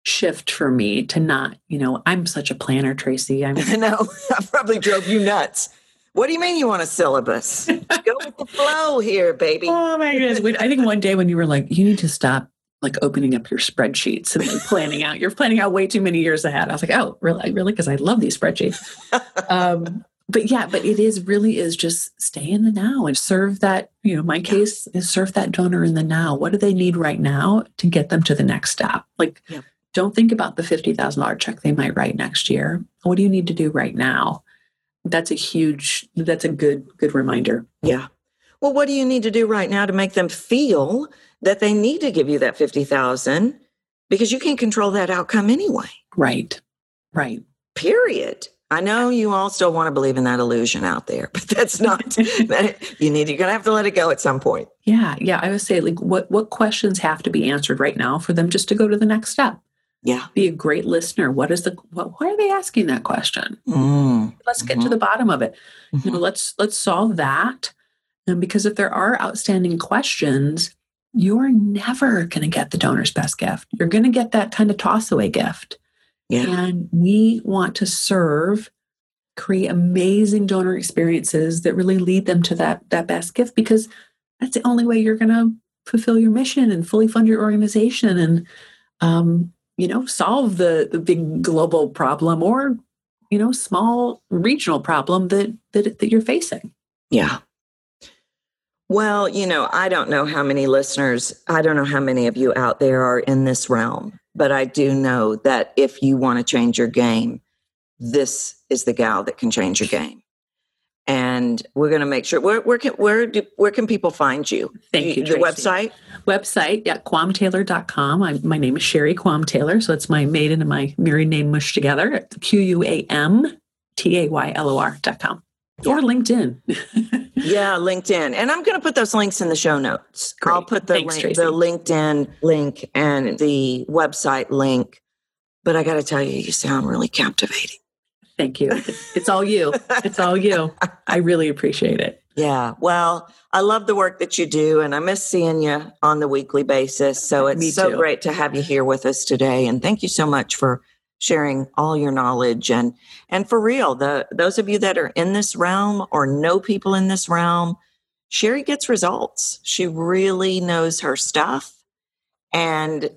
shift for me to not you know i'm such a planner tracy i'm *laughs* I know. *laughs* I probably drove you nuts. What do you mean you want a syllabus? Go with the flow here, baby. *laughs* oh my goodness When- i think one day when you were like you need to stop like opening up your spreadsheets and like planning out you're planning out way too many years ahead i was like oh really really because i love these spreadsheets um but yeah but it is really is just stay in the now and serve that you know my case is serve that donor in the now. What do they need right now to get them to the next step? Like Yep. don't think about the $50000 check they might write next year. What do you need to do right now? That's a huge that's a good good reminder. Yeah. Well, what do you need to do right now to make them feel that they need to give you that 50,000 because you can't control that outcome anyway. right. Right. Period. I know you all still want to believe in that illusion out there, but that's not *laughs* that you need you're going to have to let it go at some point. yeah yeah i would say like what what questions have to be answered right now for them just to go to the next step? Yeah. be a great listener. What is the what, why are they asking that question? Mm. let's get to the bottom of it. You know let's let's solve that. And because if there are outstanding questions you're never going to get the donor's best gift. You're going to get that kind of toss away gift Yeah. and we want to serve create amazing donor experiences that really lead them to that that best gift because that's the only way you're going to fulfill your mission and fully fund your organization and um, you know solve the the big global problem or you know small regional problem that that, that you're facing Yeah. Well, you know, I don't know how many listeners, I don't know how many of you out there are in this realm, but I do know that if you want to change your game, this is the gal that can change your game. And we're going to make sure. Where where can where do, where can people find you? Thank you. The Tracy. website. Website, yeah, quamtaylor.com. I, my name is Sherry Quam Taylor, so it's my maiden and my married name mushed together. Q U A M T A Y L O R.com. Or LinkedIn. *laughs* Yeah, LinkedIn. And I'm going to put those links in the show notes. Great. I'll put the Thanks, link, the LinkedIn link and the website link. But I got to tell you, you sound really captivating. Thank you. It's, it's all you. It's all you. I really appreciate it. Yeah. Well, I love the work that you do, and I miss seeing you on the weekly basis. So it's so great to have you here with us today. And thank you so much for sharing all your knowledge and and for real, the those of you that are in this realm or know people in this realm, Sherry gets results. She really knows her stuff. And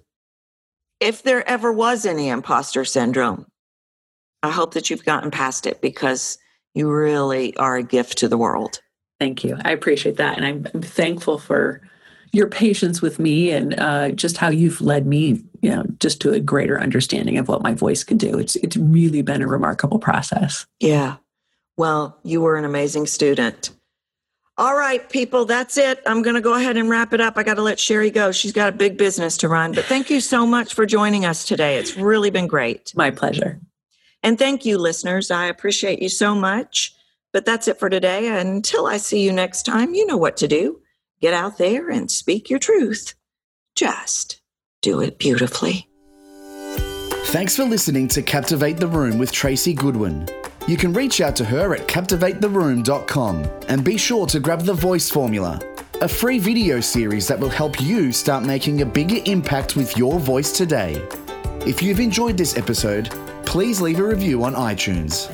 if there ever was any imposter syndrome, I hope that you've gotten past it because you really are a gift to the world. Thank you. I appreciate that. And I'm, I'm thankful for your patience with me and uh, just how you've led me, you know, just to a greater understanding of what my voice can do. It's it's really been a remarkable process. Yeah. Well, you were an amazing student. All right, people, that's it. I'm going to go ahead and wrap it up. I got to let Sherry go. She's got a big business to run. But thank you so much for joining us today. It's really been great. My pleasure. And thank you, listeners. I appreciate you so much. But that's it for today. Until I see you next time, you know what to do. Get out there and speak your truth. Just do it beautifully. Thanks for listening to Captivate the Room with Tracy Goodwin. You can reach out to her at captivatetheroom.com and be sure to grab the voice formula, a free video series that will help you start making a bigger impact with your voice today. If you've enjoyed this episode, please leave a review on iTunes.